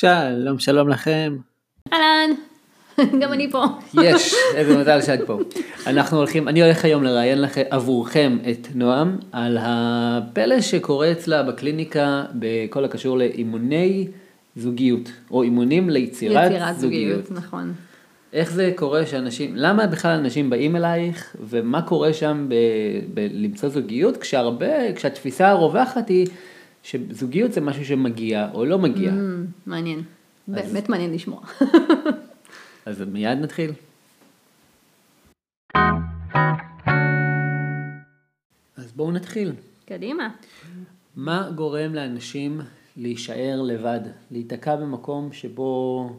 שלום, שלום לכם. אהלן, גם אני פה. יש, איזה מזל שאת פה. אנחנו הולכים, אני הולך היום לראיין לכם, עבורכם את נועם על הפלא שקורה אצלה בקליניקה בכל הקשור לאימוני זוגיות, או אימונים ליצירת יצירת זוגיות. זוגיות, נכון. איך זה קורה שאנשים, למה בכלל אנשים באים אלייך, ומה קורה שם ב, ב, למצוא זוגיות, כשהרבה, כשהתפיסה הרווחת היא שזוגיות זה משהו שמגיע או לא מגיע. Mm, מעניין. באמת מעניין לשמוע. אז מיד נתחיל. אז בואו נתחיל. קדימה. מה גורם לאנשים להישאר לבד, להיתקע במקום שבו,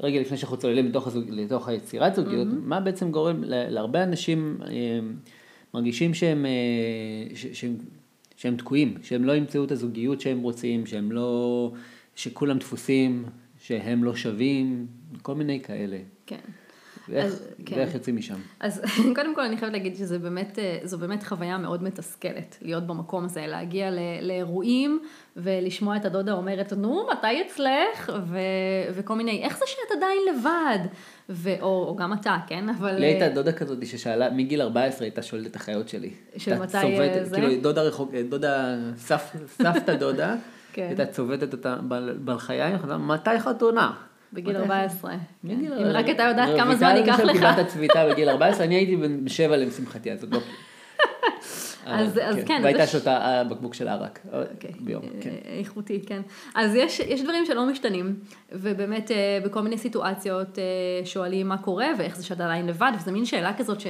רגע לפני שאנחנו צוללים לתוך, הזוג, לתוך היצירת זוגיות, mm-hmm. מה בעצם גורם להרבה אנשים אה, מרגישים שהם, אה, ש, שהם, שהם תקועים, שהם לא ימצאו את הזוגיות שהם רוצים, שהם לא, שכולם דפוסים, שהם לא שווים, כל מיני כאלה. כן. ואיך, אז, כן. ואיך יוצאים משם? אז קודם כל אני חייבת להגיד שזו באמת, אה, באמת חוויה מאוד מתסכלת להיות במקום הזה, להגיע ל- לאירועים ולשמוע את הדודה אומרת, נו, מתי אצלך? ו- וכל מיני, איך זה שאת עדיין לבד? ו- או, או גם אתה, כן? אבל... לי הייתה דודה כזאת ששאלה, מגיל 14 הייתה שואלת את החיות שלי. של מתי, צובטת, אה, זה? כאילו דודה רחוק, דודה, סבתא דודה, כן. הייתה צובטת אותה חזרה, מתי חתונה? בגיל מתי? 14. בגיל- אם רק הייתה יודעת כמה זמן רויטל ייקח לך. קיבלה את הצביתה בגיל 14, אני הייתי בן שבע לשמחתי, אז עוד לא. אז- אז כן, והייתה זה- שותה אה, בקבוק של ערק אוקיי. ביום, כן. אה, איכותי, כן. אז יש, יש דברים שלא משתנים, ובאמת אה, בכל מיני סיטואציות אה, שואלים מה קורה ואיך זה שאת עדיין לבד, וזו מין שאלה כזאת ש,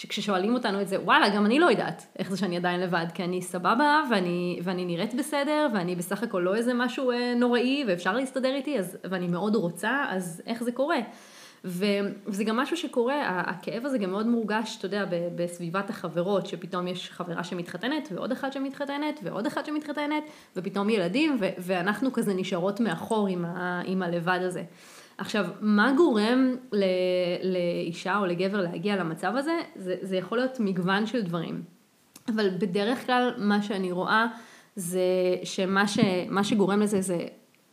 שכששואלים אותנו את זה, וואלה, גם אני לא יודעת איך זה שאני עדיין לבד, כי אני סבבה ואני, ואני נראית בסדר, ואני בסך הכל לא איזה משהו אה, נוראי, ואפשר להסתדר איתי, אז, ואני מאוד רוצה, אז איך זה קורה? וזה גם משהו שקורה, הכאב הזה גם מאוד מורגש, אתה יודע, בסביבת החברות, שפתאום יש חברה שמתחתנת, ועוד אחת שמתחתנת, ועוד אחת שמתחתנת, ופתאום ילדים, ו- ואנחנו כזה נשארות מאחור עם, ה- עם הלבד הזה. עכשיו, מה גורם ל- לאישה או לגבר להגיע למצב הזה? זה, זה יכול להיות מגוון של דברים. אבל בדרך כלל מה שאני רואה זה שמה ש, שגורם לזה זה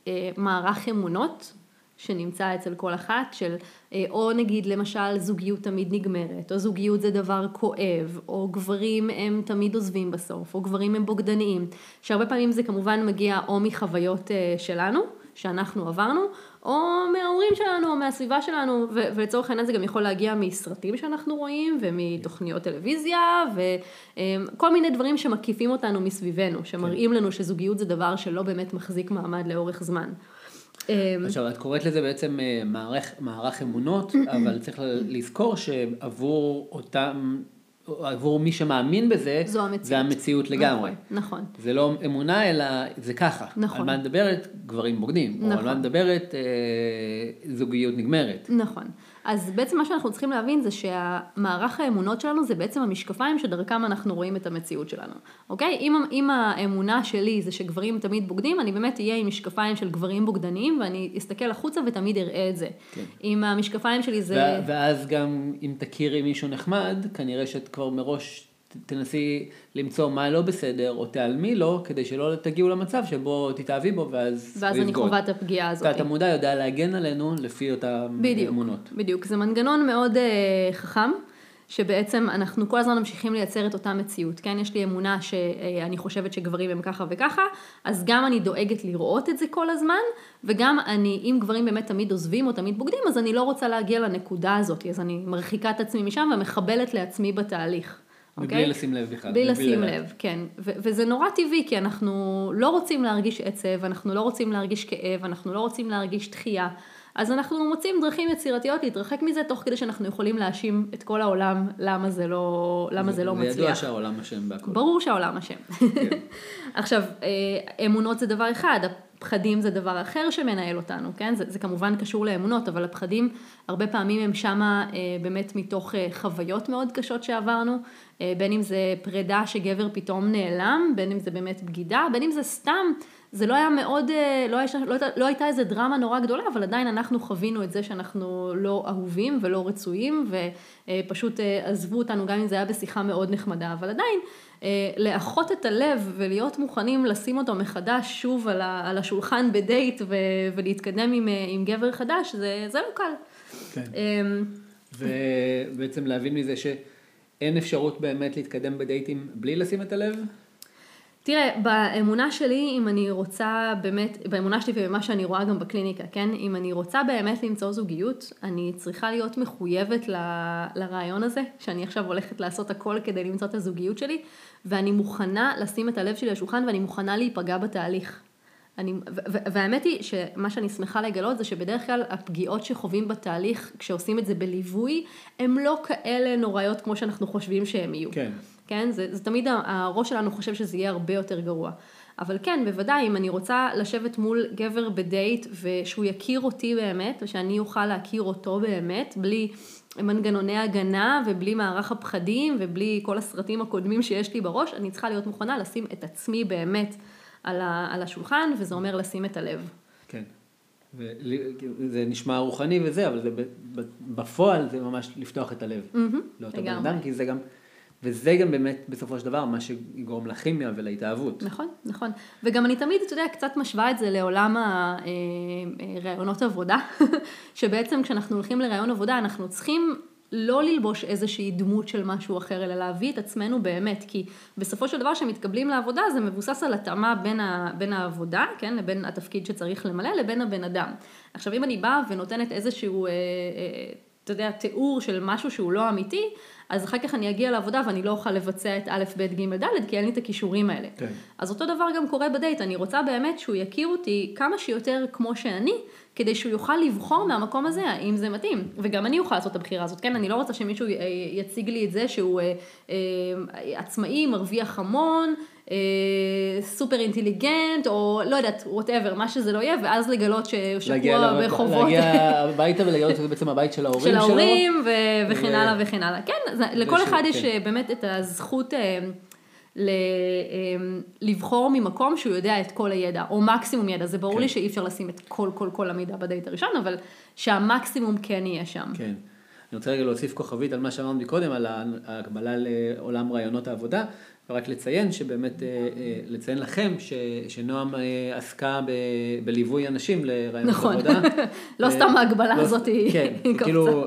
אה, מערך אמונות שנמצא אצל כל אחת של אה, או נגיד למשל זוגיות תמיד נגמרת, או זוגיות זה דבר כואב, או גברים הם תמיד עוזבים בסוף, או גברים הם בוגדניים, שהרבה פעמים זה כמובן מגיע או מחוויות אה, שלנו, שאנחנו עברנו, או מההורים שלנו, או מהסביבה שלנו, ו- ולצורך העניין זה גם יכול להגיע מסרטים שאנחנו רואים, ומתוכניות טלוויזיה, וכל מיני דברים שמקיפים אותנו מסביבנו, שמראים לנו שזוגיות זה דבר שלא באמת מחזיק מעמד לאורך זמן. אמ, עכשיו, את קוראת לזה בעצם אה, מערך, מערך אמונות, אבל צריך לזכור שעבור אותם, עבור מי שמאמין בזה, זו המציאות. זה המציאות לגמרי. נכון. זה לא אמונה, אלא זה ככה. נכון. על מה מדברת גברים בוגדים, או על נכון. מה מדברת אה, זוגיות נגמרת. נכון. אז בעצם מה שאנחנו צריכים להבין זה שהמערך האמונות שלנו זה בעצם המשקפיים שדרכם אנחנו רואים את המציאות שלנו, אוקיי? אם, אם האמונה שלי זה שגברים תמיד בוגדים, אני באמת אהיה עם משקפיים של גברים בוגדניים ואני אסתכל החוצה ותמיד אראה את זה. כן. אם המשקפיים שלי זה... ואז גם אם תכירי מישהו נחמד, כנראה שאת כבר מראש תנסי למצוא מה לא בסדר, או תעלמי לו, כדי שלא תגיעו למצב שבו תתאהבי בו, ואז ואז אני. חווה את הפגיעה הזאת. תת המודע יודע להגן עלינו לפי אותן בדיוק, אמונות. בדיוק. זה מנגנון מאוד אה, חכם, שבעצם אנחנו כל הזמן ממשיכים לייצר את אותה מציאות, כן? יש לי אמונה שאני חושבת שגברים הם ככה וככה, אז גם אני דואגת לראות את זה כל הזמן, וגם אני, אם גברים באמת תמיד עוזבים או תמיד בוגדים, אז אני לא רוצה להגיע לנקודה הזאת, אז אני מרחיקה את עצמי משם ומחבלת לעצמי בתהליך. אוקיי? לשים לב בכלל. בלי לשים לדעת. לב, כן. ו- וזה נורא טבעי, כי אנחנו לא רוצים להרגיש עצב, אנחנו לא רוצים להרגיש כאב, אנחנו לא רוצים להרגיש דחייה. אז אנחנו מוצאים דרכים יצירתיות להתרחק מזה, תוך כדי שאנחנו יכולים להאשים את כל העולם למה זה לא, למה זה, לא זה ידוע מצליח. שהעולם אשם בהכל. ברור שהעולם אשם. עכשיו, אה, אמונות זה דבר אחד, הפחדים זה דבר אחר שמנהל אותנו, כן? זה, זה כמובן קשור לאמונות, אבל הפחדים הרבה פעמים הם שמה אה, באמת מתוך אה, חוויות מאוד קשות שעברנו, אה, בין אם זה פרידה שגבר פתאום נעלם, בין אם זה באמת בגידה, בין אם זה סתם, זה לא היה מאוד, אה, לא, היה, לא, הייתה, לא הייתה איזה דרמה נורא גדולה, אבל עדיין אנחנו חווינו את זה שאנחנו לא אהובים ולא רצויים, ופשוט אה, עזבו אותנו גם אם זה היה בשיחה מאוד נחמדה, אבל עדיין אה, לאחות את הלב ולהיות מוכנים לשים אותו מחדש שוב על, ה, על השולחן בדייט ו, ולהתקדם עם, עם גבר חדש, זה, זה לא קל. כן. אמ, ובעצם להבין מזה שאין אפשרות באמת להתקדם בדייטים בלי לשים את הלב? תראה, באמונה שלי, אם אני רוצה באמת, באמונה שלי ובמה שאני רואה גם בקליניקה, כן? אם אני רוצה באמת למצוא זוגיות, אני צריכה להיות מחויבת ל, לרעיון הזה, שאני עכשיו הולכת לעשות הכל כדי למצוא את הזוגיות שלי, ואני מוכנה לשים את הלב שלי על השולחן ואני מוכנה להיפגע בתהליך. אני, והאמת היא שמה שאני שמחה לגלות זה שבדרך כלל הפגיעות שחווים בתהליך כשעושים את זה בליווי, הם לא כאלה נוראיות כמו שאנחנו חושבים שהם יהיו. כן. כן? זה, זה תמיד הראש שלנו חושב שזה יהיה הרבה יותר גרוע. אבל כן, בוודאי, אם אני רוצה לשבת מול גבר בדייט ושהוא יכיר אותי באמת, ושאני אוכל להכיר אותו באמת, בלי מנגנוני הגנה ובלי מערך הפחדים ובלי כל הסרטים הקודמים שיש לי בראש, אני צריכה להיות מוכנה לשים את עצמי באמת על, ה, על השולחן, וזה אומר לשים את הלב. כן. זה נשמע רוחני וזה, אבל זה בפועל זה ממש לפתוח את הלב. Mm-hmm, לאותו בן אדם, כי זה גם... וזה גם באמת בסופו של דבר מה שיגרום לכימיה ולהתאהבות. נכון, נכון. וגם אני תמיד, אתה יודע, קצת משווה את זה לעולם הראיונות אה, עבודה, שבעצם כשאנחנו הולכים לראיון עבודה אנחנו צריכים לא ללבוש איזושהי דמות של משהו אחר, אלא להביא את עצמנו באמת, כי בסופו של דבר כשמתקבלים לעבודה זה מבוסס על התאמה בין, ה, בין העבודה, כן, לבין התפקיד שצריך למלא, לבין הבן אדם. עכשיו אם אני באה ונותנת איזשהו, אה, אה, אתה יודע, תיאור של משהו שהוא לא אמיתי, אז אחר כך אני אגיע לעבודה ואני לא אוכל לבצע את א', ב', ג', ד', כי אין לי את הכישורים האלה. כן. אז אותו דבר גם קורה בדייט, אני רוצה באמת שהוא יכיר אותי כמה שיותר כמו שאני, כדי שהוא יוכל לבחור מהמקום הזה האם זה מתאים. וגם אני אוכל לעשות את הבחירה הזאת, כן? אני לא רוצה שמישהו יציג לי את זה שהוא אה, אה, עצמאי, מרוויח המון, אה, סופר אינטליגנט, או לא יודעת, whatever, מה שזה לא יהיה, ואז לגלות ששקוע בחובות. להגיע הביתה ולגלות שזה בעצם הבית של ההורים שלו. של ההורים, ו- וכן הלאה וכן הלאה. כן, זה, לכל אחד כן. יש באמת את הזכות... ל, לבחור ממקום שהוא יודע את כל הידע, או מקסימום ידע, זה ברור כן. לי שאי אפשר לשים את כל כל כל המידע בדייט הראשון, אבל שהמקסימום כן יהיה שם. כן. אני רוצה רגע להוסיף כוכבית על מה שאמרנו קודם, על ההקבלה לעולם רעיונות העבודה. ורק לציין שבאמת, אה, אה, לציין לכם ש, שנועם אה, עסקה ב, בליווי אנשים לרעיונות נכון. עבודה. לא סתם ההגבלה לא, הזאת היא כן, כאילו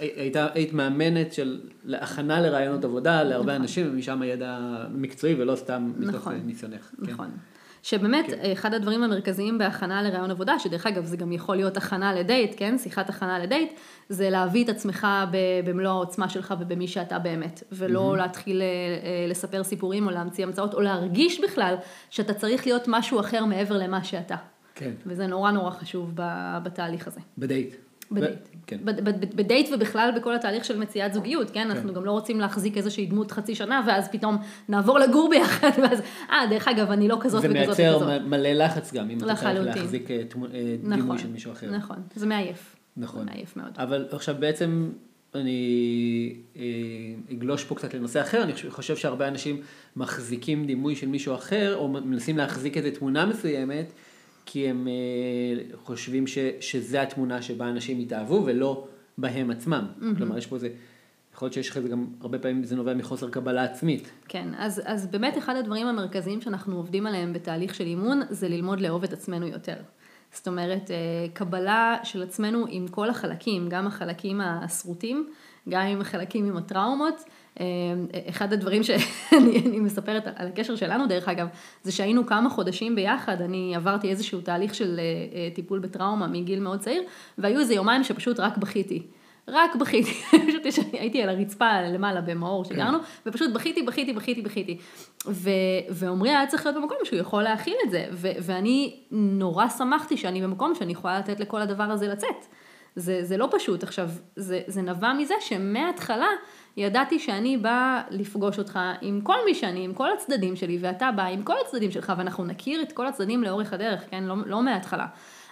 היית, היית מאמנת של הכנה לרעיונות עבודה להרבה נכון. אנשים ומשם הידע מקצועי ולא סתם נכון, מתוך ניסיונך. כן. נכון. כן. שבאמת כן. אחד הדברים המרכזיים בהכנה לרעיון עבודה, שדרך אגב זה גם יכול להיות הכנה לדייט, כן, שיחת הכנה לדייט, זה להביא את עצמך במלוא העוצמה שלך ובמי שאתה באמת, ולא mm-hmm. להתחיל אה, אה, לספר סיפורים או להמציא המצאות, או להרגיש בכלל שאתה צריך להיות משהו אחר מעבר למה שאתה. כן. וזה נורא נורא חשוב בתהליך הזה. בדייט. בדייט. כן. בדייט ובכלל בכל התהליך של מציאת זוגיות, כן? כן? אנחנו גם לא רוצים להחזיק איזושהי דמות חצי שנה, ואז פתאום נעבור לגור ביחד, ואז, אה, דרך אגב, אני לא כזאת וכזאת וכזאת. זה מייצר מלא לחץ גם, אם אתה צריך להחזיק אה, אה, דימוי נכון, של מישהו אחר. נכון, זה מעייף. נכון. זה מעייף מאוד. אבל עכשיו בעצם אני אה, אגלוש פה קצת לנושא אחר, אני חושב שהרבה אנשים מחזיקים דימוי של מישהו אחר, או מנסים להחזיק איזה תמונה מסוימת. כי הם אה, חושבים ש, שזה התמונה שבה אנשים יתאהבו ולא בהם עצמם. Mm-hmm. כלומר, יש פה איזה, יכול להיות שיש לך גם, הרבה פעמים זה נובע מחוסר קבלה עצמית. כן, אז, אז באמת אחד הדברים המרכזיים שאנחנו עובדים עליהם בתהליך של אימון, זה ללמוד לאהוב את עצמנו יותר. זאת אומרת, אה, קבלה של עצמנו עם כל החלקים, גם החלקים השרוטים, גם עם החלקים עם הטראומות. אה, אחד הדברים שאני מספרת על הקשר שלנו דרך אגב, זה שהיינו כמה חודשים ביחד, אני עברתי איזשהו תהליך של אה, טיפול בטראומה מגיל מאוד צעיר, והיו איזה יומיים שפשוט רק בכיתי. רק בכיתי, פשוט הייתי על הרצפה למעלה במאור שגרנו, כן. ופשוט בכיתי, בכיתי, בכיתי, בכיתי. ועמרי היה צריך להיות במקום שהוא יכול להכיל את זה, ו- ואני נורא שמחתי שאני במקום שאני יכולה לתת לכל הדבר הזה לצאת. זה, זה לא פשוט. עכשיו, זה, זה נבע מזה שמההתחלה ידעתי שאני באה לפגוש אותך עם כל מי שאני, עם כל הצדדים שלי, ואתה בא עם כל הצדדים שלך, ואנחנו נכיר את כל הצדדים לאורך הדרך, כן? לא, לא מההתחלה.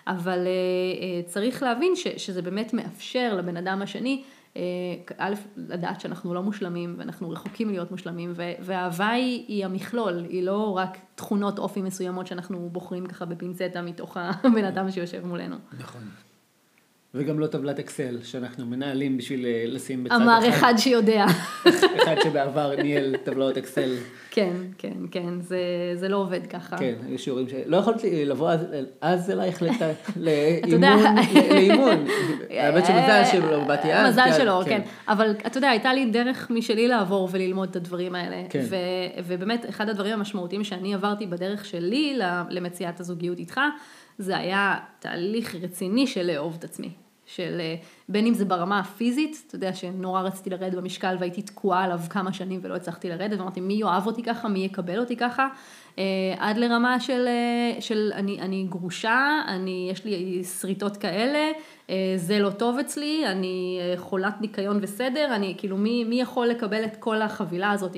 אבל uh, uh, צריך להבין ש, שזה באמת מאפשר לבן אדם השני, uh, א', לדעת שאנחנו לא מושלמים, ואנחנו רחוקים להיות מושלמים, והאהבה היא, היא המכלול, היא לא רק תכונות אופי מסוימות שאנחנו בוחרים ככה בפינצטה מתוך הבן אדם שיושב מולנו. נכון. וגם לא טבלת אקסל שאנחנו מנהלים בשביל אה, לשים בצד אמר אחד שיודע. אחד שבעבר ניהל טבלאות אקסל. כן, כן, כן, זה, זה לא עובד ככה. כן, היו שיעורים שלא יכולתי לבוא אז, אז אלייך לת... לאימון, לאימון. האמת שמזל שלא באתי אז. מזל כי- שלא, כן. אבל אתה יודע, הייתה לי דרך משלי לעבור וללמוד את הדברים האלה. כן. ו, ובאמת, אחד הדברים המשמעותיים שאני עברתי בדרך שלי למציאת הזוגיות איתך, זה היה תהליך רציני של לאהוב את עצמי. של אה, בין אם זה ברמה הפיזית, אתה יודע שנורא רציתי לרדת במשקל והייתי תקועה עליו כמה שנים ולא הצלחתי לרדת, ואמרתי מי יאהב אותי ככה, מי יקבל אותי ככה, אה, עד לרמה של, אה, של אני, אני גרושה, אני, יש לי שריטות כאלה, זה לא טוב אצלי, אני חולת ניקיון וסדר, אני כאילו מי, מי יכול לקבל את כל החבילה הזאת.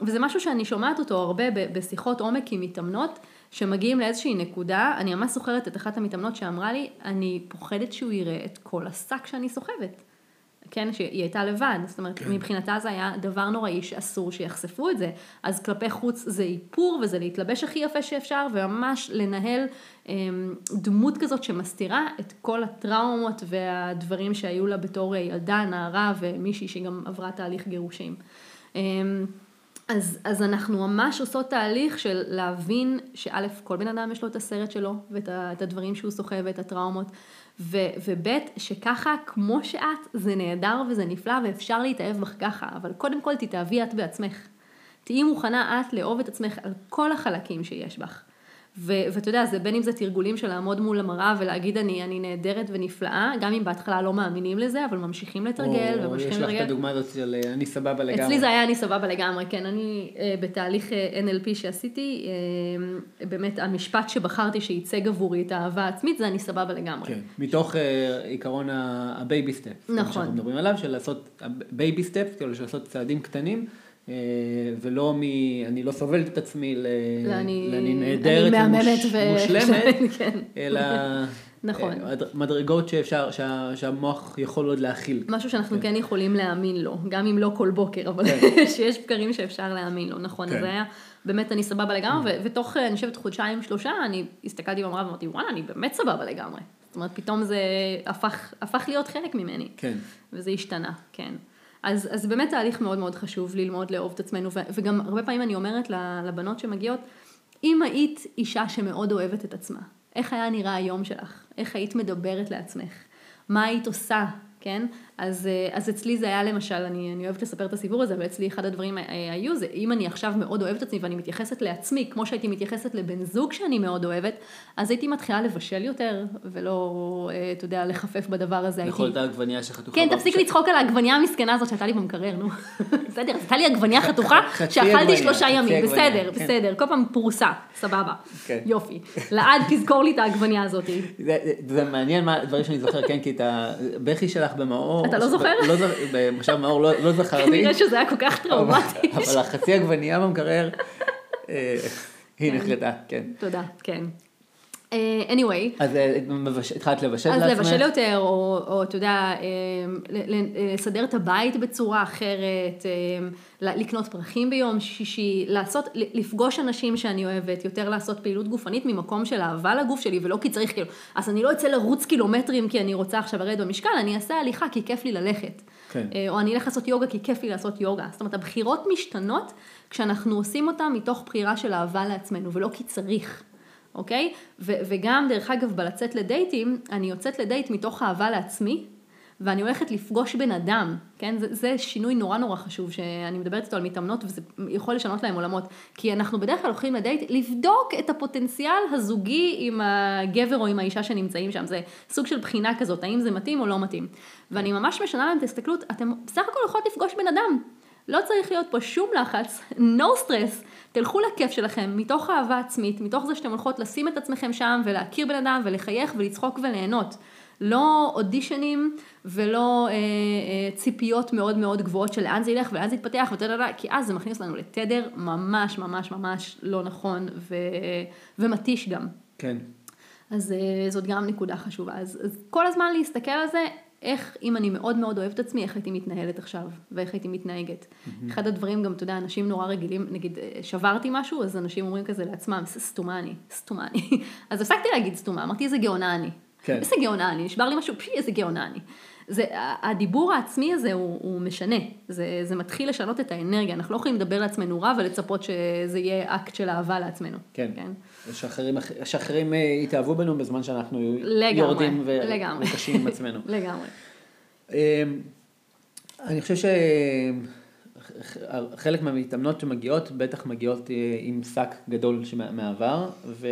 וזה משהו שאני שומעת אותו הרבה בשיחות עומק עם מתאמנות, שמגיעים לאיזושהי נקודה, אני ממש זוכרת את אחת המתאמנות שאמרה לי, אני פוחדת שהוא יראה את כל השק שאני סוחבת. כן, שהיא הייתה לבד, זאת אומרת, כן. מבחינתה זה היה דבר נוראי שאסור שיחשפו את זה. אז כלפי חוץ זה איפור וזה להתלבש הכי יפה שאפשר, וממש לנהל אמ, דמות כזאת שמסתירה את כל הטראומות והדברים שהיו לה בתור ילדה, נערה ומישהי שגם עברה תהליך גירושים. אמ, אז, אז אנחנו ממש עושות תהליך של להבין שא', כל בן אדם יש לו את הסרט שלו, ואת את הדברים שהוא סוחב ואת הטראומות, וב', שככה, כמו שאת, זה נהדר וזה נפלא ואפשר להתאהב בך ככה, אבל קודם כל תתאהבי את בעצמך. תהיי מוכנה את לאהוב את עצמך על כל החלקים שיש בך. ו- ואתה יודע, זה בין אם זה תרגולים של לעמוד מול המראה ולהגיד אני, אני נהדרת ונפלאה, גם אם בהתחלה לא מאמינים לזה, אבל ממשיכים לתרגל או וממשיכים יש לך את לתרגל. הדוגמה הזאת של אה, אני סבבה לגמרי. אצלי זה היה אני סבבה לגמרי, כן, אני אה, בתהליך אה, NLP שעשיתי, אה, באמת המשפט שבחרתי שייצג עבורי את האהבה העצמית זה אני סבבה לגמרי. כן, מתוך אה, עיקרון הבייבי סטפ. נכון. שאנחנו מדברים עליו, של לעשות baby step, כאילו של לעשות צעדים קטנים, ולא מ... אני לא סובלת את עצמי ל... לאני- לאני נהדרת אני ומושלמת, ו- כן. אלא נכון. אה, מד- מדרגות שאפשר, שה- שהמוח יכול עוד להכיל. משהו שאנחנו כן יכולים להאמין לו, גם אם לא כל בוקר, אבל כן. שיש בקרים שאפשר להאמין לו, נכון, כן. זה היה באמת אני סבבה לגמרי, ו- ותוך, אה, אני חושבת, חודשיים, שלושה, אני הסתכלתי במראה ואמרתי, וואלה, אני באמת סבבה לגמרי. זאת אומרת, פתאום זה הפך, הפך להיות חלק ממני. כן. וזה השתנה, כן. אז, אז באמת תהליך מאוד מאוד חשוב ללמוד לאהוב את עצמנו, וגם הרבה פעמים אני אומרת לבנות שמגיעות, אם היית אישה שמאוד אוהבת את עצמה, איך היה נראה היום שלך? איך היית מדברת לעצמך? מה היית עושה? כן? אז, אה, אז אצלי זה היה למשל, אני, אני אוהבת לספר את הסיפור הזה, אבל אצלי אחד הדברים אה, היו, זה אם אני עכשיו מאוד אוהבת את עצמי ואני מתייחסת לעצמי, כמו שהייתי מתייחסת לבן זוג שאני מאוד אוהבת, אז הייתי מתחילה לבשל יותר, ולא, אה, אתה יודע, לחפף בדבר הזה. הייתי... לאכול את העגבנייה שחתוכה. כן, תפסיק ש- לצחוק על העגבנייה המסכנה הזאת שהייתה לי במקרר, נו. בסדר, הייתה לי עגבנייה חתוכה, שאכלתי שלושה ימים, בסדר, כן. בסדר, כל פעם פרוסה, סבבה. כן. יופי. לעד תזכור לי את העגבנייה הזאת. זה מעניין מה הדברים שאני זוכר, כן, כי את הבכי שלך במאור. אתה לא זוכר? לא, במושב מאור לא, לא זכרתי. כנראה שזה היה כל כך טראומטי. אבל החצי עגבנייה במקרר, אה, היא נחרטה, כן. תודה, כן. אה, anyway, אז אה, התחלת לבשל אז לעצמך? לבשל יותר, או, או אתה יודע, אה, לסדר את הבית בצורה אחרת, לקנות פרחים ביום שישי, לעשות, לפגוש אנשים שאני אוהבת, יותר לעשות פעילות גופנית ממקום של אהבה לגוף שלי, ולא כי צריך כאילו, אז אני לא אצא לרוץ קילומטרים כי אני רוצה עכשיו לרדת במשקל, אני אעשה הליכה כי כיף לי ללכת. כן. או אני אלך לעשות יוגה כי כיף לי לעשות יוגה. זאת אומרת, הבחירות משתנות כשאנחנו עושים אותן מתוך בחירה של אהבה לעצמנו, ולא כי צריך. אוקיי? ו- וגם, דרך אגב, בלצאת לדייטים, אני יוצאת לדייט מתוך אהבה לעצמי, ואני הולכת לפגוש בן אדם, כן? זה, זה שינוי נורא נורא חשוב, שאני מדברת איתו על מתאמנות, וזה יכול לשנות להם עולמות. כי אנחנו בדרך כלל הולכים לדייט לבדוק את הפוטנציאל הזוגי עם הגבר או עם האישה שנמצאים שם. זה סוג של בחינה כזאת, האם זה מתאים או לא מתאים. ואני ממש משנה להם את ההסתכלות, אתם בסך הכל יכולות לפגוש בן אדם. לא צריך להיות פה שום לחץ, no stress, תלכו לכיף שלכם, מתוך אהבה עצמית, מתוך זה שאתם הולכות לשים את עצמכם שם ולהכיר בן אדם ולחייך ולצחוק וליהנות. לא אודישנים ולא אה, אה, ציפיות מאוד מאוד גבוהות של לאן זה ילך ולאן זה יתפתח ותדדה, כי אז זה מכניס לנו לתדר ממש ממש ממש לא נכון ו, ומתיש גם. כן. אז אה, זאת גם נקודה חשובה. אז, אז כל הזמן להסתכל על זה, איך אם אני מאוד מאוד אוהבת את עצמי, איך הייתי מתנהלת עכשיו, ואיך הייתי מתנהגת. Mm-hmm. אחד הדברים גם, אתה יודע, אנשים נורא רגילים, נגיד, אה, שברתי משהו, אז אנשים אומרים כזה לעצמם, "זה סתומה אני, סתומה אני. אז הפסקתי להגיד סתומה, אמרתי איזה גאונה אני. כן. איזה גאונה אני, נשבר לי משהו, פי, איזה גאונה אני. זה, הדיבור העצמי הזה הוא, הוא משנה, זה, זה מתחיל לשנות את האנרגיה, אנחנו לא יכולים לדבר לעצמנו רע ולצפות שזה יהיה אקט של אהבה לעצמנו. כן. כן? שאחרים, שאחרים אה, יתאהבו בנו בזמן שאנחנו לגמרי, יורדים. וקשים עם עצמנו. לגמרי. אמ, אני חושב שחלק מהמתאמנות שמגיעות, בטח מגיעות אה, עם שק גדול מהעבר, ו...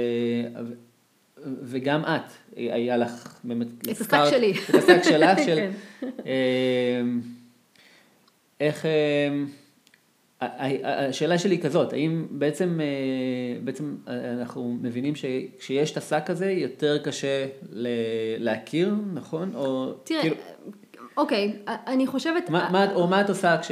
וגם את, היה לך באמת, את השק שלי. את השק שלך, של כן. אמ, איך, אמ, השאלה שלי היא כזאת, האם בעצם, אה, בעצם אנחנו מבינים שכשיש את השק הזה יותר קשה להכיר, נכון? או תראה, כאילו, אוקיי, אני חושבת... מה, מה, או מה את עושה כש,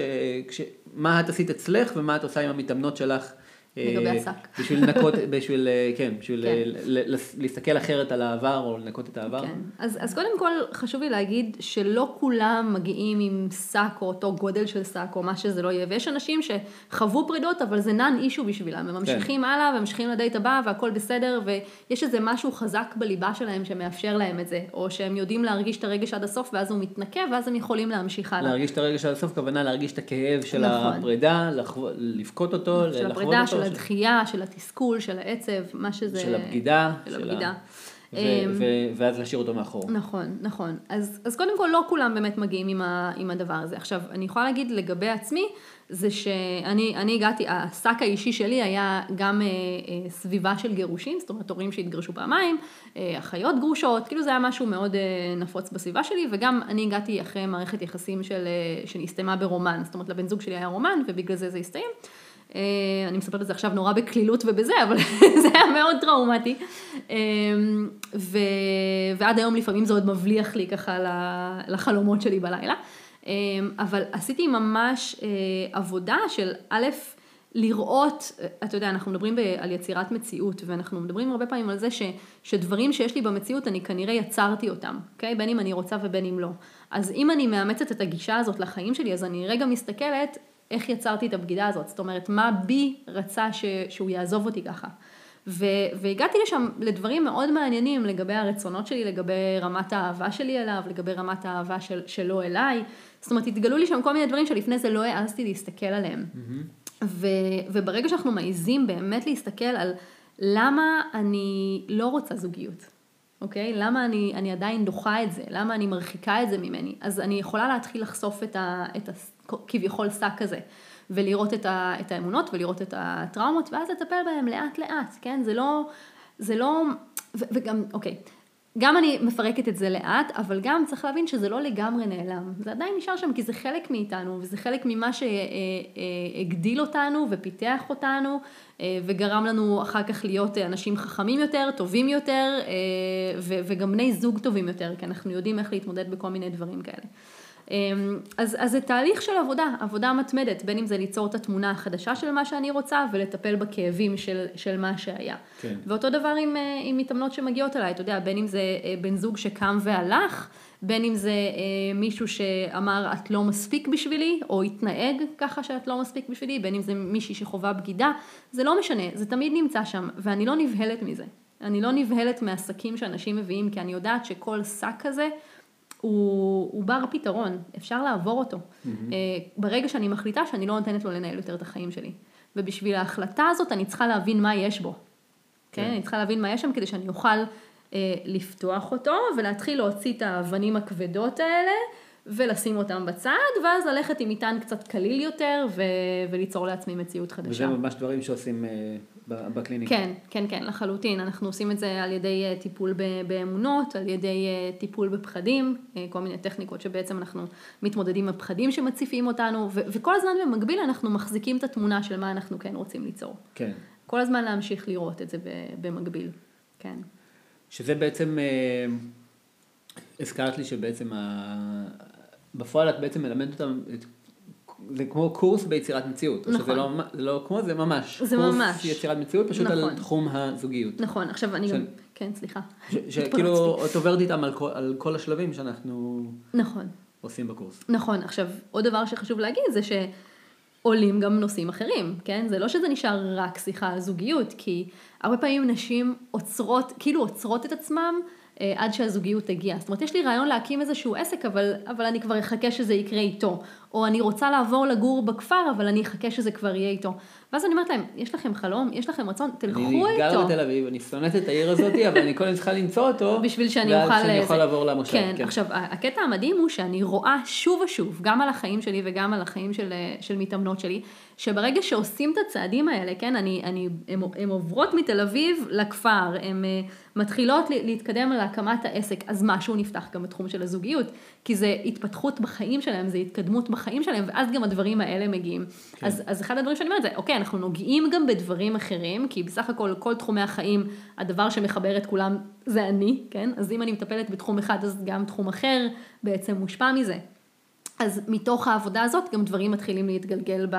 כש... מה את עשית אצלך ומה את עושה עם המתאמנות שלך? לגבי אה, השק. בשביל לנקות, בשביל, אה, כן, בשביל כן. אה, ל- ל- להסתכל אחרת על העבר או לנקות את העבר. כן. אז, אז קודם כל חשוב לי להגיד שלא כולם מגיעים עם שק או אותו גודל של שק או מה שזה לא יהיה, ויש אנשים שחוו פרידות אבל זה נאן אישו בשבילם, הם ממשיכים כן. הלאה וממשיכים לדייט הבא והכל בסדר ויש איזה משהו חזק בליבה שלהם שמאפשר להם את זה, או שהם יודעים להרגיש את הרגש עד הסוף ואז הוא מתנקה ואז הם יכולים להמשיך הלאה. להרגיש את הרגע של הסוף, כוונה להרגיש את הכאב של נכון. הפרידה, לבכות אותו, לחוות אותו, של הדחייה, של התסכול, של העצב, מה שזה... של הבגידה, של הבגידה. ו- אמ, ו- ואז להשאיר אותו מאחור. נכון, נכון. אז, אז קודם כל לא כולם באמת מגיעים עם, ה, עם הדבר הזה. עכשיו, אני יכולה להגיד לגבי עצמי, זה שאני אני הגעתי, השק האישי שלי היה גם אה, אה, סביבה של גירושים, זאת אומרת הורים שהתגרשו פעמיים, אה, אחיות גרושות, כאילו זה היה משהו מאוד אה, נפוץ בסביבה שלי, וגם אני הגעתי אחרי מערכת יחסים של, אה, שהסתיימה ברומן, זאת אומרת לבן זוג שלי היה רומן, ובגלל זה זה הסתיים. אה, אני מספרת את זה עכשיו נורא בקלילות ובזה, אבל זה היה מאוד טראומטי. אה, ו... ועד היום לפעמים זה עוד מבליח לי ככה לחלומות שלי בלילה. אה, אבל עשיתי ממש עבודה של א', לראות, אתה יודע, אנחנו מדברים ב- על יצירת מציאות, ואנחנו מדברים הרבה פעמים על זה ש, שדברים שיש לי במציאות, אני כנראה יצרתי אותם, אוקיי? בין אם אני רוצה ובין אם לא. אז אם אני מאמצת את הגישה הזאת לחיים שלי, אז אני רגע מסתכלת איך יצרתי את הבגידה הזאת, זאת אומרת, מה בי רצה ש, שהוא יעזוב אותי ככה. ו, והגעתי לשם לדברים מאוד מעניינים לגבי הרצונות שלי, לגבי רמת האהבה שלי אליו, לגבי רמת האהבה של, שלו אליי. זאת אומרת, התגלו לי שם כל מיני דברים שלפני זה לא העזתי להסתכל עליהם. ו, וברגע שאנחנו מעיזים באמת להסתכל על למה אני לא רוצה זוגיות, אוקיי? למה אני, אני עדיין דוחה את זה? למה אני מרחיקה את זה ממני? אז אני יכולה להתחיל לחשוף את, ה, את הכביכול שק הזה. ולראות את, ה, את האמונות ולראות את הטראומות ואז לטפל בהם לאט לאט, כן? זה לא, זה לא, ו, וגם, אוקיי, גם אני מפרקת את זה לאט, אבל גם צריך להבין שזה לא לגמרי נעלם. זה עדיין נשאר שם כי זה חלק מאיתנו, וזה חלק ממה שהגדיל אותנו ופיתח אותנו, אה, וגרם לנו אחר כך להיות אנשים חכמים יותר, טובים יותר, אה, וגם בני זוג טובים יותר, כי אנחנו יודעים איך להתמודד בכל מיני דברים כאלה. אז, אז זה תהליך של עבודה, עבודה מתמדת, בין אם זה ליצור את התמונה החדשה של מה שאני רוצה ולטפל בכאבים של, של מה שהיה. כן. ואותו דבר עם, אה, עם מתאמנות שמגיעות אליי, אתה יודע, בין אם זה אה, בן זוג שקם והלך, בין אם זה אה, מישהו שאמר את לא מספיק בשבילי, או התנהג ככה שאת לא מספיק בשבילי, בין אם זה מישהי שחווה בגידה, זה לא משנה, זה תמיד נמצא שם, ואני לא נבהלת מזה. אני לא נבהלת מהשקים שאנשים מביאים, כי אני יודעת שכל שק כזה, הוא, הוא בר פתרון, אפשר לעבור אותו. Mm-hmm. ברגע שאני מחליטה שאני לא נותנת לו לנהל יותר את החיים שלי. ובשביל ההחלטה הזאת אני צריכה להבין מה יש בו. כן? כן. אני צריכה להבין מה יש שם כדי שאני אוכל אה, לפתוח אותו ולהתחיל להוציא את האבנים הכבדות האלה ולשים אותם בצד, ואז ללכת עם מטען קצת קליל יותר ו- וליצור לעצמי מציאות חדשה. וזה ממש דברים שעושים אה, בקליניקה. כן, כן, כן, לחלוטין. אנחנו עושים את זה על ידי אה, טיפול באמונות, על ידי אה, טיפול בפחדים, אה, כל מיני טכניקות שבעצם אנחנו מתמודדים עם הפחדים שמציפים אותנו, ו- וכל הזמן במקביל אנחנו מחזיקים את התמונה של מה אנחנו כן רוצים ליצור. כן. כל הזמן להמשיך לראות את זה במקביל, כן. שזה בעצם, הזכרת לי שבעצם, ה... בפועל את בעצם מלמדת אותם, את... זה כמו קורס ביצירת מציאות. או שזה נכון. לא, לא כמו, זה ממש. זה קורס ממש. יצירת מציאות, פשוט על נכון. תחום הזוגיות. נכון, עכשיו אני של- גם, כן, סליחה. ש- שכאילו, את עוברת איתם על כל, על כל השלבים שאנחנו נכון. עושים בקורס. נכון, עכשיו עוד דבר שחשוב להגיד זה שעולים גם נושאים אחרים, כן? זה לא שזה נשאר רק שיחה על זוגיות, כי הרבה פעמים נשים עוצרות, כאילו עוצרות את עצמם אה, עד שהזוגיות תגיע. זאת אומרת, יש לי רעיון להקים איזשהו עסק, אבל, אבל אני כבר אחכה שזה יקרה איתו. או אני רוצה לעבור לגור בכפר, אבל אני אחכה שזה כבר יהיה איתו. ואז אני אומרת להם, יש לכם חלום, יש לכם רצון, תלכו איתו. אני גר בתל אביב, אני שונאת את העיר הזאת, אבל אני קודם צריכה למצוא אותו. בשביל שאני אוכל... ואז שאני אוכל לעבור למושב. כן, כן, עכשיו, הקטע המדהים הוא שאני רואה שוב ושוב, גם על החיים שלי וגם על החיים של, של מתאמנות שלי, שברגע שעושים את הצעדים האלה, כן, אני, אני, הן עוברות מתל אביב לכפר, הן אה, מתחילות להתקדם להקמת העסק, אז משהו נפתח גם בתחום של הזוגיות, כי זה התפתחות בחיים שלהם, זה התקדמות בחיים שלהם, ואז גם הדברים האלה מגיעים. כן. אז, אז אחד הדברים שאני אומרת זה, אוקיי, אנחנו נוגעים גם בדברים אחרים, כי בסך הכל כל תחומי החיים, הדבר שמחבר את כולם זה אני, כן? אז אם אני מטפלת בתחום אחד, אז גם תחום אחר בעצם מושפע מזה. אז מתוך העבודה הזאת גם דברים מתחילים להתגלגל ב,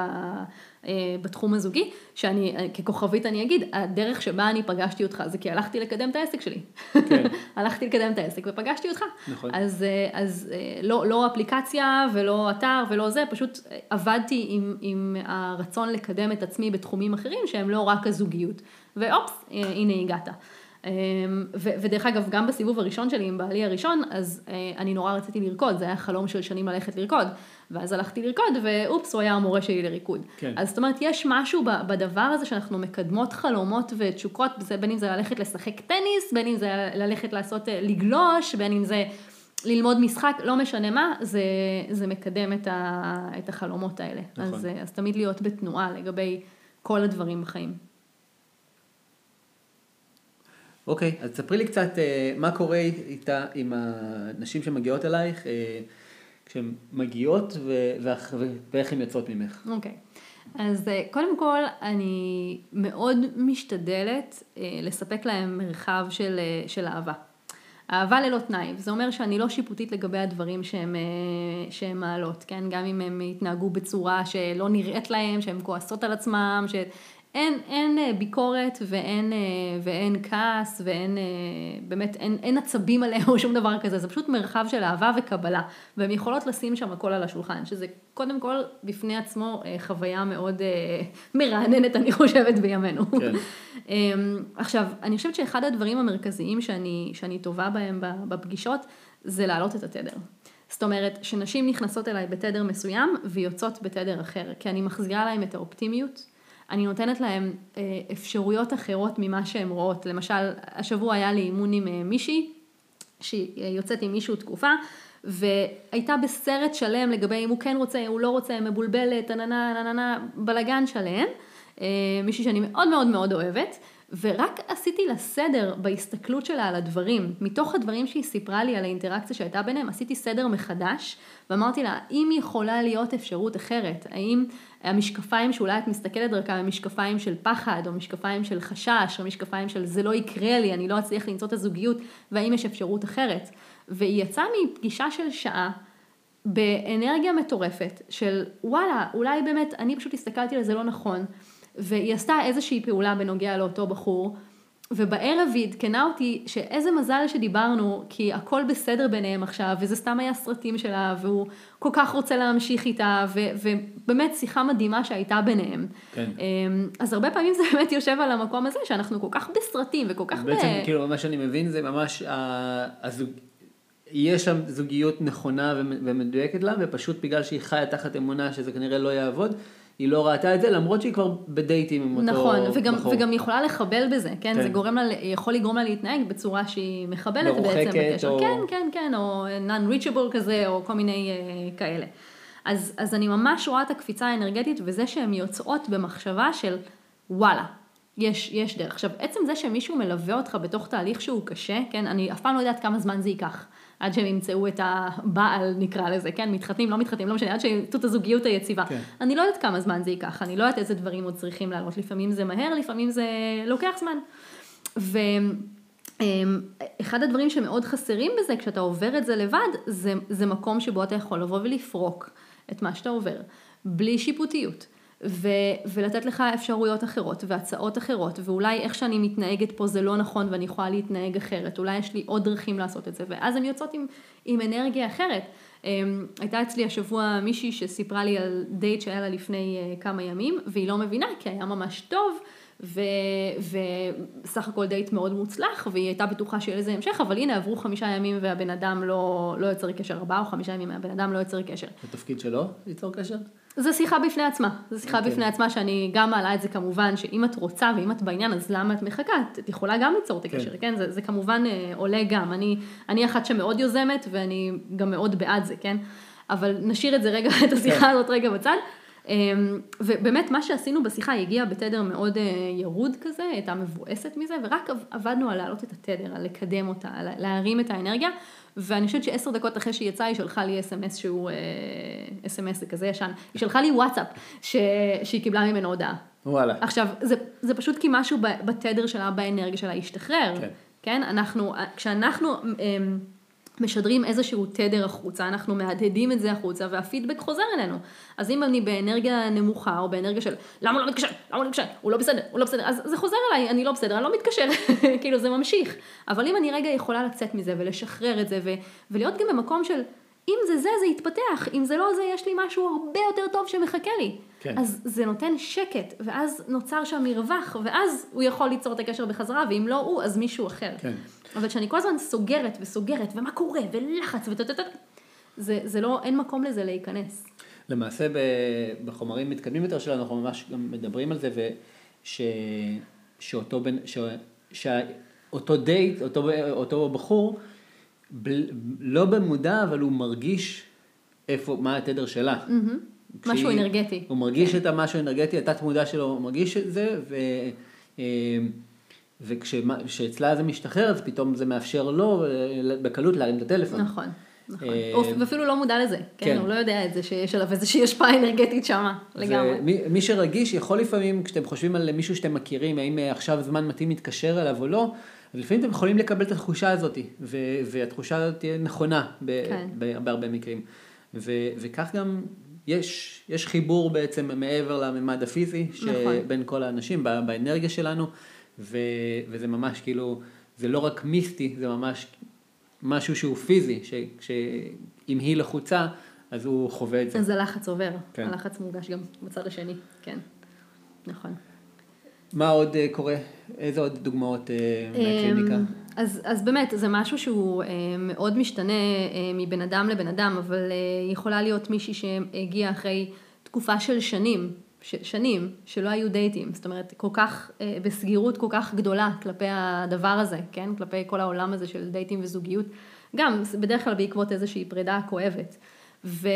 בתחום הזוגי, שאני אה, ככוכבית אני אגיד, הדרך שבה אני פגשתי אותך זה כי הלכתי לקדם את העסק שלי. כן. הלכתי לקדם את העסק ופגשתי אותך. נכון. אז, אה, אז לא, לא אפליקציה ולא אתר ולא זה, פשוט עבדתי עם, עם הרצון לקדם את עצמי בתחומים אחרים שהם לא רק הזוגיות. ואופס, הנה הגעת. אמ, ודרך אגב, גם בסיבוב הראשון שלי עם בעלי הראשון, אז אה, אני נורא רציתי לרקוד, זה היה חלום של שנים ללכת לרקוד. ואז הלכתי לרקוד, ואופס, הוא היה המורה שלי לריקוד. כן. אז זאת אומרת, יש משהו בדבר הזה שאנחנו מקדמות חלומות ותשוקות, בין אם זה ללכת לשחק טניס, בין אם זה ללכת לעשות, אה, לגלוש, בין אם זה ללמוד משחק, לא משנה מה, זה, זה מקדם את, ה, את החלומות האלה. נכון. אז, אה, אז תמיד להיות בתנועה לגבי כל הדברים בחיים. אוקיי, אז תספרי לי קצת אה, מה קורה איתה, עם הנשים שמגיעות אלייך, אה, כשהן מגיעות ואיך הן יוצאות ממך. אוקיי, אז אה, קודם כל אני מאוד משתדלת לספק להם מרחב של, של אהבה. אהבה ללא תנאי, וזה אומר שאני לא שיפוטית לגבי הדברים שהן מעלות, כן? גם אם הם יתנהגו בצורה שלא נראית להם, שהן כועסות על עצמם, ש... אין, אין אה, ביקורת ואין, אה, ואין כעס ואין, אה, באמת, אין, אין עצבים עליהם או שום דבר כזה, זה פשוט מרחב של אהבה וקבלה, והן יכולות לשים שם הכל על השולחן, שזה קודם כל בפני עצמו חוויה מאוד מרעננת, אני חושבת, בימינו. כן. אמ, עכשיו, אני חושבת שאחד הדברים המרכזיים שאני, שאני טובה בהם בפגישות, זה להעלות את התדר. זאת אומרת, שנשים נכנסות אליי בתדר מסוים ויוצאות בתדר אחר, כי אני מחזירה להם את האופטימיות. אני נותנת להם אה, אפשרויות אחרות ממה שהן רואות. למשל, השבוע היה לי אימון עם אה, מישהי, שהיא יוצאת עם מישהו תקופה, והייתה בסרט שלם לגבי אם הוא כן רוצה, הוא לא רוצה, מבולבלת, עננה, עננה, בלאגן שלם. אה, מישהי שאני מאוד מאוד מאוד אוהבת. ורק עשיתי לה סדר בהסתכלות שלה על הדברים. מתוך הדברים שהיא סיפרה לי על האינטראקציה שהייתה ביניהם, עשיתי סדר מחדש, ואמרתי לה, האם יכולה להיות אפשרות אחרת? האם המשקפיים שאולי את מסתכלת דרכם הם משקפיים של פחד, או משקפיים של חשש, או משקפיים של זה לא יקרה לי, אני לא אצליח למצוא את הזוגיות, והאם יש אפשרות אחרת? והיא יצאה מפגישה של שעה, באנרגיה מטורפת, של וואלה, אולי באמת, אני פשוט הסתכלתי על זה לא נכון. והיא עשתה איזושהי פעולה בנוגע לאותו בחור, ובערב היא עדכנה אותי שאיזה מזל שדיברנו, כי הכל בסדר ביניהם עכשיו, וזה סתם היה סרטים שלה, והוא כל כך רוצה להמשיך איתה, ו- ובאמת שיחה מדהימה שהייתה ביניהם. כן. אמ, אז הרבה פעמים זה באמת יושב על המקום הזה, שאנחנו כל כך בסרטים, וכל כך בעצם, ב... כאילו, מה שאני מבין זה ממש, הזוג... יש שם זוגיות נכונה ומדויקת לה, ופשוט בגלל שהיא חיה תחת אמונה שזה כנראה לא יעבוד, היא לא ראתה את זה, למרות שהיא כבר בדייטים עם אותו נכון, וגם, בחור. וגם יכולה לחבל בזה, כן? כן. זה גורם לה, יכול לגרום לה להתנהג בצורה שהיא מחבלת בעצם בקשר. או... כן, כן, כן, או non-reachable כזה, או כל מיני uh, כאלה. אז, אז אני ממש רואה את הקפיצה האנרגטית, וזה שהן יוצאות במחשבה של וואלה, יש, יש דרך. עכשיו, עצם זה שמישהו מלווה אותך בתוך תהליך שהוא קשה, כן? אני אף פעם לא יודעת כמה זמן זה ייקח. עד שהם ימצאו את הבעל נקרא לזה, כן, מתחתנים, לא מתחתנים, לא משנה, עד שימצאו את הזוגיות היציבה. כן. אני לא יודעת כמה זמן זה ייקח, אני לא יודעת איזה דברים עוד צריכים לעלות, לפעמים זה מהר, לפעמים זה לוקח זמן. ואחד הדברים שמאוד חסרים בזה, כשאתה עובר את זה לבד, זה, זה מקום שבו אתה יכול לבוא ולפרוק את מה שאתה עובר, בלי שיפוטיות. ו- ולתת לך אפשרויות אחרות והצעות אחרות, ואולי איך שאני מתנהגת פה זה לא נכון ואני יכולה להתנהג אחרת, אולי יש לי עוד דרכים לעשות את זה, ואז הן יוצאות עם, עם אנרגיה אחרת. Um, הייתה אצלי השבוע מישהי שסיפרה לי על דייט שהיה לה לפני uh, כמה ימים, והיא לא מבינה כי היה ממש טוב, וסך הכל דייט מאוד מוצלח, והיא הייתה בטוחה שיהיה לזה המשך, אבל הנה עברו חמישה ימים והבן אדם לא, לא יוצר קשר, ארבעה או חמישה ימים והבן אדם לא יוצר קשר. התפקיד שלו ליצור קשר? זו שיחה בפני עצמה, זו שיחה okay. אוקיי. בפני עצמה שאני גם מעלה את זה כמובן, שאם את רוצה ואם את בעניין אז למה את מחכה, את יכולה גם ליצור את הקשר, כן, כן? זה, זה כמובן אה, עולה גם, אני, אני אחת שמאוד יוזמת ואני גם מאוד בעד זה, כן? אבל נשאיר את זה רגע, את השיחה כן. הזאת רגע בצד. אמ, ובאמת מה שעשינו בשיחה, היא הגיעה בתדר מאוד אה, ירוד כזה, הייתה מבואסת מזה, ורק עבדנו על להעלות את התדר, על לקדם אותה, על להרים את האנרגיה, ואני חושבת שעשר דקות אחרי שהיא יצאה, היא שלחה לי אס.אם.אס שהוא, אס.אם.אס זה כזה ישן, היא שלחה לי וואטסאפ ש... שהיא קיבלה ממנו הודעה. וואלה. עכשיו, זה, זה פשוט כי משהו בתדר שלה, באנרגיה שלה, השתחרר. כן. כן? אנחנו, כשאנחנו... אמ, משדרים איזשהו תדר החוצה, אנחנו מהדהדים את זה החוצה והפידבק חוזר אלינו. אז אם אני באנרגיה נמוכה או באנרגיה של למה הוא לא מתקשר, למה הוא לא מתקשר, הוא לא בסדר, הוא לא בסדר, אז זה חוזר אליי, אני לא בסדר, אני לא מתקשר, כאילו זה ממשיך. אבל אם אני רגע יכולה לצאת מזה ולשחרר את זה ו- ולהיות גם במקום של אם זה זה, זה יתפתח, אם זה לא זה, יש לי משהו הרבה יותר טוב שמחכה לי. כן. אז זה נותן שקט, ואז נוצר שם מרווח, ואז הוא יכול ליצור את הקשר בחזרה, ואם לא הוא, אז מישהו אחר. כן. אבל כשאני כל הזמן סוגרת וסוגרת, ומה קורה, ולחץ, וטטטט, זה, זה לא, אין מקום לזה להיכנס. למעשה בחומרים מתקדמים יותר שלנו, אנחנו ממש גם מדברים על זה, וש, שאותו, בן, ש, שאותו דייט, אותו, אותו בחור, ב, לא במודע, אבל הוא מרגיש איפה, מה התדר שלה. Mm-hmm. משהו אנרגטי. הוא מרגיש כן. את המשהו האנרגטי, התת מודע שלו הוא מרגיש את זה, ו... אה, וכשאצלה זה משתחרר, אז פתאום זה מאפשר לו אה, בקלות להרים את הטלפון. נכון. נכון, הוא אפילו לא מודע לזה, כן, כן, הוא לא יודע את זה שיש עליו איזושהי השפעה אנרגטית שמה, לגמרי. מי, מי שרגיש יכול לפעמים, כשאתם חושבים על מישהו שאתם מכירים, האם אה, עכשיו זמן מתאים להתקשר אליו או לא, אז לפעמים אתם יכולים לקבל את התחושה הזאת, והתחושה הזאת תהיה נכונה כן. בהרבה מקרים. ו- וכך גם יש, יש חיבור בעצם מעבר לממד הפיזי, נכון. בין כל האנשים, באנרגיה שלנו. ו, וזה ממש כאילו, זה לא רק מיסטי, זה ממש משהו שהוא פיזי, שאם היא לחוצה, אז הוא חווה את זה. אז הלחץ עובר, כן. הלחץ מורגש גם בצד השני, כן, נכון. מה עוד אה, קורה? איזה עוד דוגמאות אה, מהקליניקה? אמ, אז, אז באמת, זה משהו שהוא אה, מאוד משתנה מבן אדם לבן אדם, אבל יכולה להיות מישהי שהגיעה אחרי תקופה של שנים ש, שנים שלא היו דייטים, זאת אומרת כל כך, בסגירות כל כך גדולה כלפי הדבר הזה, כן? כלפי כל העולם הזה של דייטים וזוגיות, גם בדרך כלל בעקבות איזושהי פרידה כואבת. ו,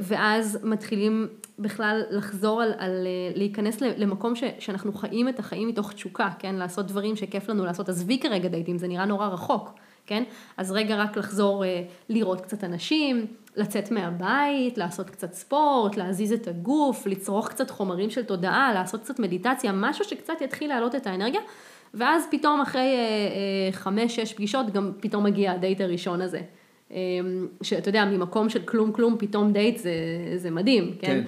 ואז מתחילים בכלל לחזור על, על אה, להיכנס למקום ש, שאנחנו חיים את החיים מתוך תשוקה, כן? לעשות דברים שכיף לנו לעשות. עזבי כרגע דייטים, זה נראה נורא רחוק, כן? אז רגע רק לחזור אה, לראות קצת אנשים, לצאת מהבית, לעשות קצת ספורט, להזיז את הגוף, לצרוך קצת חומרים של תודעה, לעשות קצת מדיטציה, משהו שקצת יתחיל להעלות את האנרגיה, ואז פתאום אחרי אה, חמש, שש פגישות גם פתאום מגיע הדייט הראשון הזה. אה, שאתה יודע, ממקום של כלום כלום, פתאום דייט זה, זה מדהים, כן? כן.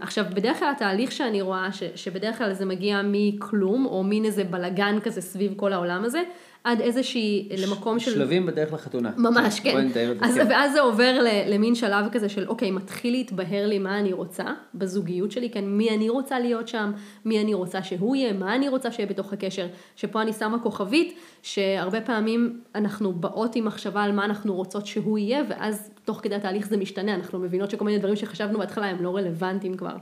עכשיו, בדרך כלל התהליך שאני רואה, ש, שבדרך כלל זה מגיע מכלום, או מין איזה בלגן כזה סביב כל העולם הזה, עד איזושהי, למקום של... שלבים בדרך לחתונה. ממש, כן. אז, כן. ואז זה עובר למין שלב כזה של, אוקיי, מתחיל להתבהר לי מה אני רוצה בזוגיות שלי, כן, מי אני רוצה להיות שם, מי אני רוצה שהוא יהיה, מה אני רוצה שיהיה בתוך הקשר, שפה אני שמה כוכבית, שהרבה פעמים אנחנו באות עם מחשבה על מה אנחנו רוצות שהוא יהיה, ואז תוך כדי התהליך זה משתנה, אנחנו מבינות שכל מיני דברים שחשבנו בהתחלה הם לא רלוונטיים כבר.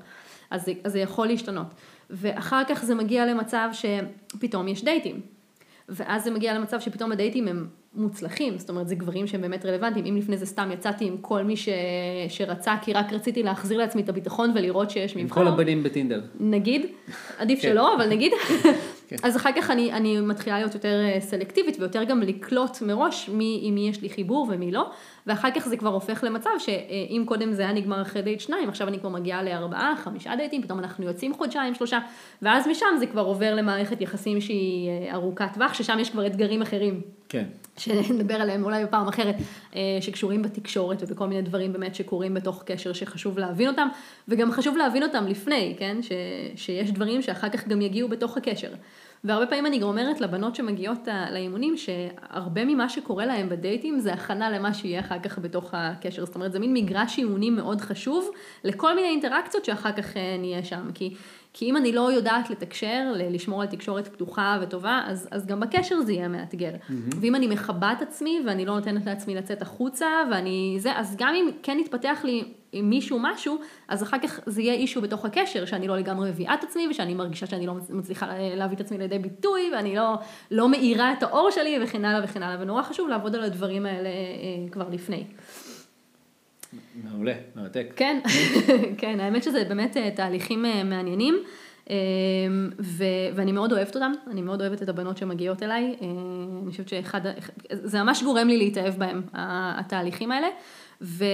אז זה, אז זה יכול להשתנות. ואחר כך זה מגיע למצב שפתאום יש דייטים. ואז זה מגיע למצב שפתאום הדייטים הם מוצלחים, זאת אומרת זה גברים שהם באמת רלוונטיים, אם לפני זה סתם יצאתי עם כל מי ש... שרצה כי רק רציתי להחזיר לעצמי את הביטחון ולראות שיש מבחר. עם כל הבנים בטינדר. נגיד, עדיף כן. שלא, אבל נגיד, כן. אז אחר כך אני, אני מתחילה להיות יותר אה, סלקטיבית ויותר גם לקלוט מראש מי, עם מי יש לי חיבור ומי לא, ואחר כך זה כבר הופך למצב שאם קודם זה היה נגמר אחרי דייט שניים, עכשיו אני כבר מגיעה לארבעה, חמישה דייטים, פתאום אנחנו יוצאים חודשיים, שלושה, ואז משם זה כבר עובר למערכת יחסים שהיא אה, ארוכת טווח, ששם יש כבר אתגרים אחרים. כן. שנדבר עליהם אולי בפעם אחרת, אה, שקשורים בתקשורת ובכל מיני דברים באמת שקורים בתוך קשר שחשוב להבין אותם, וגם חשוב להבין אותם לפני, כן? ש, שיש דברים שאחר כך גם יגיעו בתוך הקשר. והרבה פעמים אני גם אומרת לבנות שמגיעות לאימונים, שהרבה ממה שקורה להם בדייטים זה הכנה למה שיהיה אחר כך בתוך הקשר. זאת אומרת, זה מין מגרש אימונים מאוד חשוב לכל מיני אינטראקציות שאחר כך אה, נהיה שם. כי, כי אם אני לא יודעת לתקשר, לשמור על תקשורת פתוחה וטובה, אז, אז גם בקשר זה יהיה מאתגר. Mm-hmm. ואם אני מכבה את עצמי ואני לא נותנת לעצמי לצאת החוצה, ואני זה, אז גם אם כן יתפתח לי עם מישהו משהו, אז אחר כך זה יהיה אישו בתוך הקשר, שאני לא לגמרי מביאה את עצמי, ושאני מרגישה שאני לא מצליחה להביא את עצמי לידי ביטוי, ואני לא, לא מאירה את האור שלי, וכן הלאה וכן הלאה, ונורא חשוב לעבוד על הדברים האלה אה, כבר לפני. מעולה, מרתק. כן, כן, האמת שזה באמת אה, תהליכים אה, מעניינים, אה, ו- ואני מאוד אוהבת אותם, אני מאוד אוהבת את הבנות שמגיעות אליי, אה, אני חושבת שאחד, זה ממש גורם לי להתאהב בהם, התהליכים האלה. ו...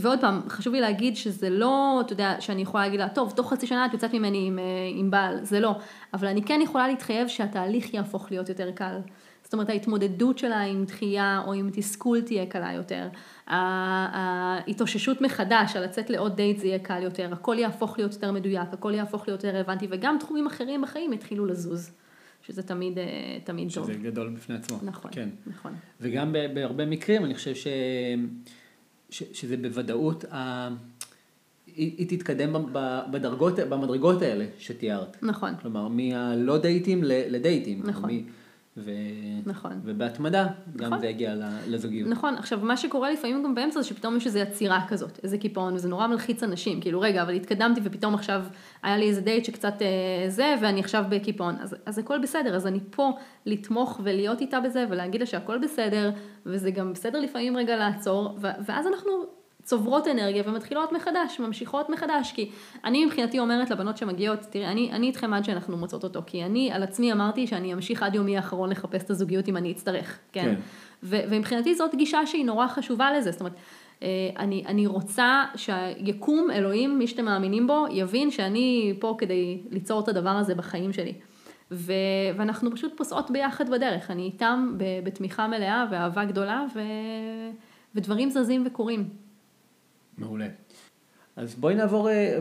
ועוד פעם, חשוב לי להגיד שזה לא, אתה יודע, שאני יכולה להגיד לה, טוב, תוך חצי שנה את יוצאת ממני עם, עם בעל, זה לא. אבל אני כן יכולה להתחייב שהתהליך יהפוך להיות יותר קל. זאת אומרת, ההתמודדות שלה עם דחייה או עם תסכול תהיה קלה יותר. ההתאוששות מחדש, על לצאת לעוד דייט זה יהיה קל יותר, הכל יהפוך להיות יותר מדויק, הכל יהפוך להיות יותר רלוונטי, וגם תחומים אחרים בחיים יתחילו לזוז. שזה תמיד, תמיד שזה טוב. שזה גדול בפני עצמו. נכון, כן. נכון. וגם בהרבה מקרים, אני חושב ש... ש... שזה בוודאות, ה... היא, היא תתקדם בדרגות, במדרגות האלה שתיארת. נכון. כלומר, מהלא דייטים לדייטים. נכון. מ... ו... נכון. ובהתמדה, גם נכון. זה יגיע לזוגיות. נכון, עכשיו מה שקורה לפעמים גם באמצע זה שפתאום יש איזו עצירה כזאת, איזה קיפאון, וזה נורא מלחיץ אנשים, כאילו רגע, אבל התקדמתי ופתאום עכשיו היה לי איזה דייט שקצת אה, זה, ואני עכשיו בקיפאון, אז, אז הכל בסדר, אז אני פה לתמוך ולהיות איתה בזה, ולהגיד לה שהכל בסדר, וזה גם בסדר לפעמים רגע לעצור, ו- ואז אנחנו צוברות אנרגיה ומתחילות מחדש, ממשיכות מחדש, כי אני מבחינתי אומרת לבנות שמגיעות, תראי, אני, אני איתכם עד שאנחנו מוצאות אותו, כי אני על עצמי אמרתי שאני אמשיך עד יומי האחרון לחפש את הזוגיות אם אני אצטרך, כן? כן. ו- ומבחינתי זאת גישה שהיא נורא חשובה לזה, זאת אומרת, אה, אני, אני רוצה שהיקום, אלוהים, מי שאתם מאמינים בו, יבין שאני פה כדי ליצור את הדבר הזה בחיים שלי. ו- ואנחנו פשוט פוסעות ביחד בדרך, אני איתם בתמיכה מלאה ואהבה גדולה, ו- ודברים זזים וקורים. מעולה. אז בואי נעבור, אה.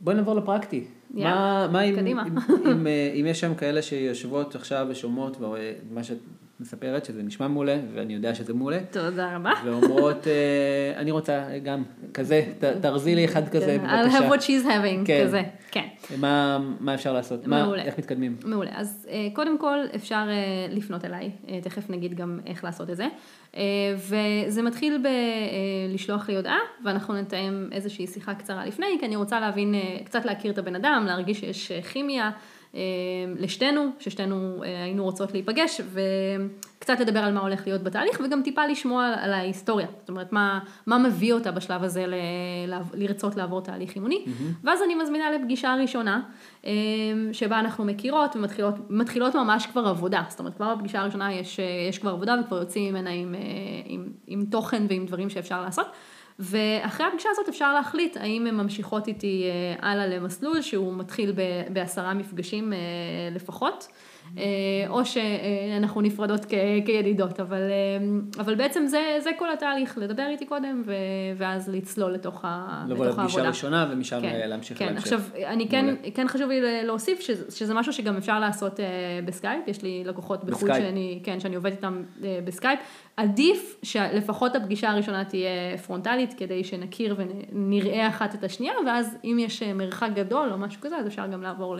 בואי נעבור לפרקטי. יאללה, מה, מה אם, קדימה. אם, אם, אה, אם יש שם כאלה שיושבות עכשיו ושומעות ומה שאת מספרת, שזה נשמע מעולה, ואני יודע שזה מעולה, תודה רבה. ואומרות, אה, אני רוצה גם כזה, תרזי לי אחד כזה, כן, I'll have בבקשה. what she's having, כן. כזה, כן. מה, מה אפשר לעשות? מה, מעולה. איך מתקדמים? מעולה, אז אה, קודם כל אפשר אה, לפנות אליי, תכף נגיד גם איך לעשות את זה, וזה מתחיל בלשלוח לי הודעה, ואנחנו נתאם איזושהי שיחה קצרה לפני, כי אני רוצה להבין, קצת להכיר את הבן אדם, להרגיש שיש כימיה לשתינו, ששתינו אה, היינו רוצות להיפגש, וקצת לדבר על מה הולך להיות בתהליך, וגם טיפה לשמוע על, ההיסטוריה, זאת אומרת, מה, מה מביא אותה בשלב הזה ל, ל, לרצות לעבור תהליך אימוני, ואז אני מזמינה לפגישה ראשונה, אה, שבה אנחנו מכירות ומתחילות מתחילות ממש כבר עבודה, זאת אומרת, כבר בפגישה הראשונה יש, אה, יש כבר עבודה וכבר יוצאים ממנה עם, אה, עם, עם תוכן ועם דברים שאפשר לעשות. ואחרי הפגישה הזאת אפשר להחליט האם הן ממשיכות איתי אה, הלאה למסלול שהוא מתחיל בעשרה מפגשים אה, לפחות, או שאנחנו נפרדות כ- כידידות, אבל, אה, אבל בעצם זה, זה כל התהליך, לדבר איתי קודם ו- ואז לצלול לתוך, ה- לבוא לתוך לפגישה העבודה. ראשונה ומשם כן, אה, להמשיך כן, להמשך. עכשיו, אני כן. כן חשוב לי להוסיף שזה, שזה משהו שגם אפשר לעשות אה, בסקייפ, יש לי לקוחות בחו"ל. שאני, כן, שאני עובדת איתם אה, בסקייפ, עדיף שלפחות הפגישה הראשונה תהיה פרונטלית, כדי שנכיר ונראה אחת את השנייה, ואז אם יש אה, מרחק גדול או משהו כזה, אז אפשר גם לעבור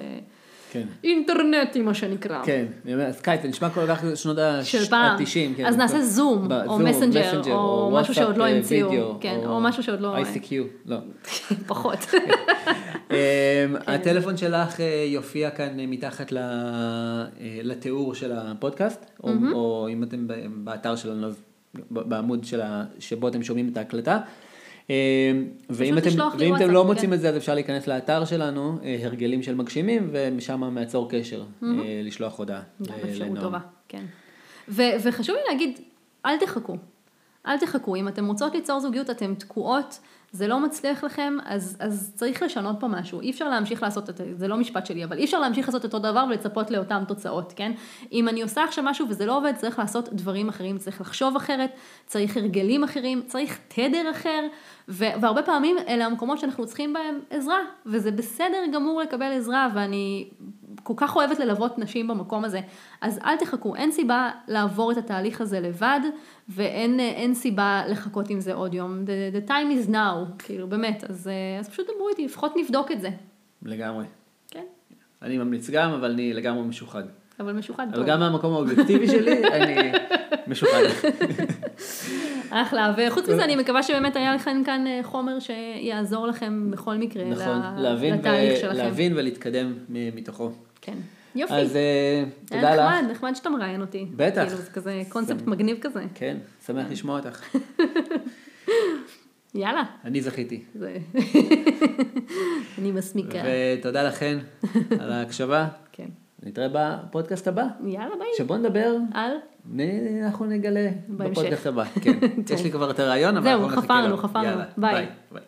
כן. לאינטרנטי, מה שנקרא. כן, אני אומר, סקייפ, זה נשמע כל כך שנות של פעם, ה-90. כן, אז נעשה זום, או מסנג'ר, או משהו שעוד לא המציאו, כן, או משהו שעוד לא, ICQ, לא. פחות. אמ. הטלפון שלך אה, יופיע כאן אה, מתחת אה, לתיאור של הפודקאסט, או- או אם אתם באתר שלנו, בעמוד של שבו אתם שומעים את ההקלטה. אמ, ואם אתם, ואם אתם לא כן. מוצאים את זה, אז אפשר להיכנס לאתר שלנו, אה, הרגלים של מגשימים, ומשם מעצור קשר, אה, לשלוח הודעה. אפשרות. טובה, כן. וחשוב לי להגיד, אל תחכו. אל תחכו, אם אתם רוצות ליצור זוגיות, אתן תקועות, זה לא מצליח לכם, אז, אז צריך לשנות פה משהו. אי אפשר להמשיך לעשות את זה, זה לא משפט שלי, אבל אי אפשר להמשיך לעשות אותו דבר ולצפות לאותן תוצאות, כן? אם אני עושה עכשיו משהו וזה לא עובד, צריך לעשות דברים אחרים, צריך לחשוב אחרת, צריך הרגלים אחרים, צריך תדר אחר, ו- והרבה פעמים אלה המקומות שאנחנו צריכים בהם עזרה, וזה בסדר גמור לקבל עזרה, ואני כל כך אוהבת ללוות נשים במקום הזה, אז אל תחכו, אין סיבה לעבור את התהליך הזה לבד, ואין אין סיבה לחכות עם זה עוד יום. The, the time is now, כאילו, באמת, אז, אה, אז פשוט דברו איתי, לפחות נבדוק את זה. לגמרי. כן, אני ממליץ גם, אבל אני לגמרי משוחד. אבל משוחד אבל טוב. גם מהמקום האובייקטיבי שלי, אני משוחד. אחלה, וחוץ מזה אני מקווה שבאמת היה לכם כאן אה, חומר שיעזור לכם בכל מקרה נכון, ל- להבין, לתהליך ו- שלכם. להבין ולהתקדם מתוכו. כן, יופי. אז אה, תודה היה לך. נחמד, נחמד שאתה מראיין אותי. בטח. כאילו, זה כזה קונספט מגניב כזה. כן, שמח לשמוע אותך. יאללה. אני זכיתי. אני מסמיקה. ותודה לכן על ההקשבה. כן. נתראה בפודקאסט הבא, יאללה ביי. שבו נדבר, על? אנחנו נגלה. בפודקאסט הבא. כן, יש לי כבר את הרעיון, אבל זהו, אנחנו נחכה חפרנו, לו. חפרנו. ביי. ביי.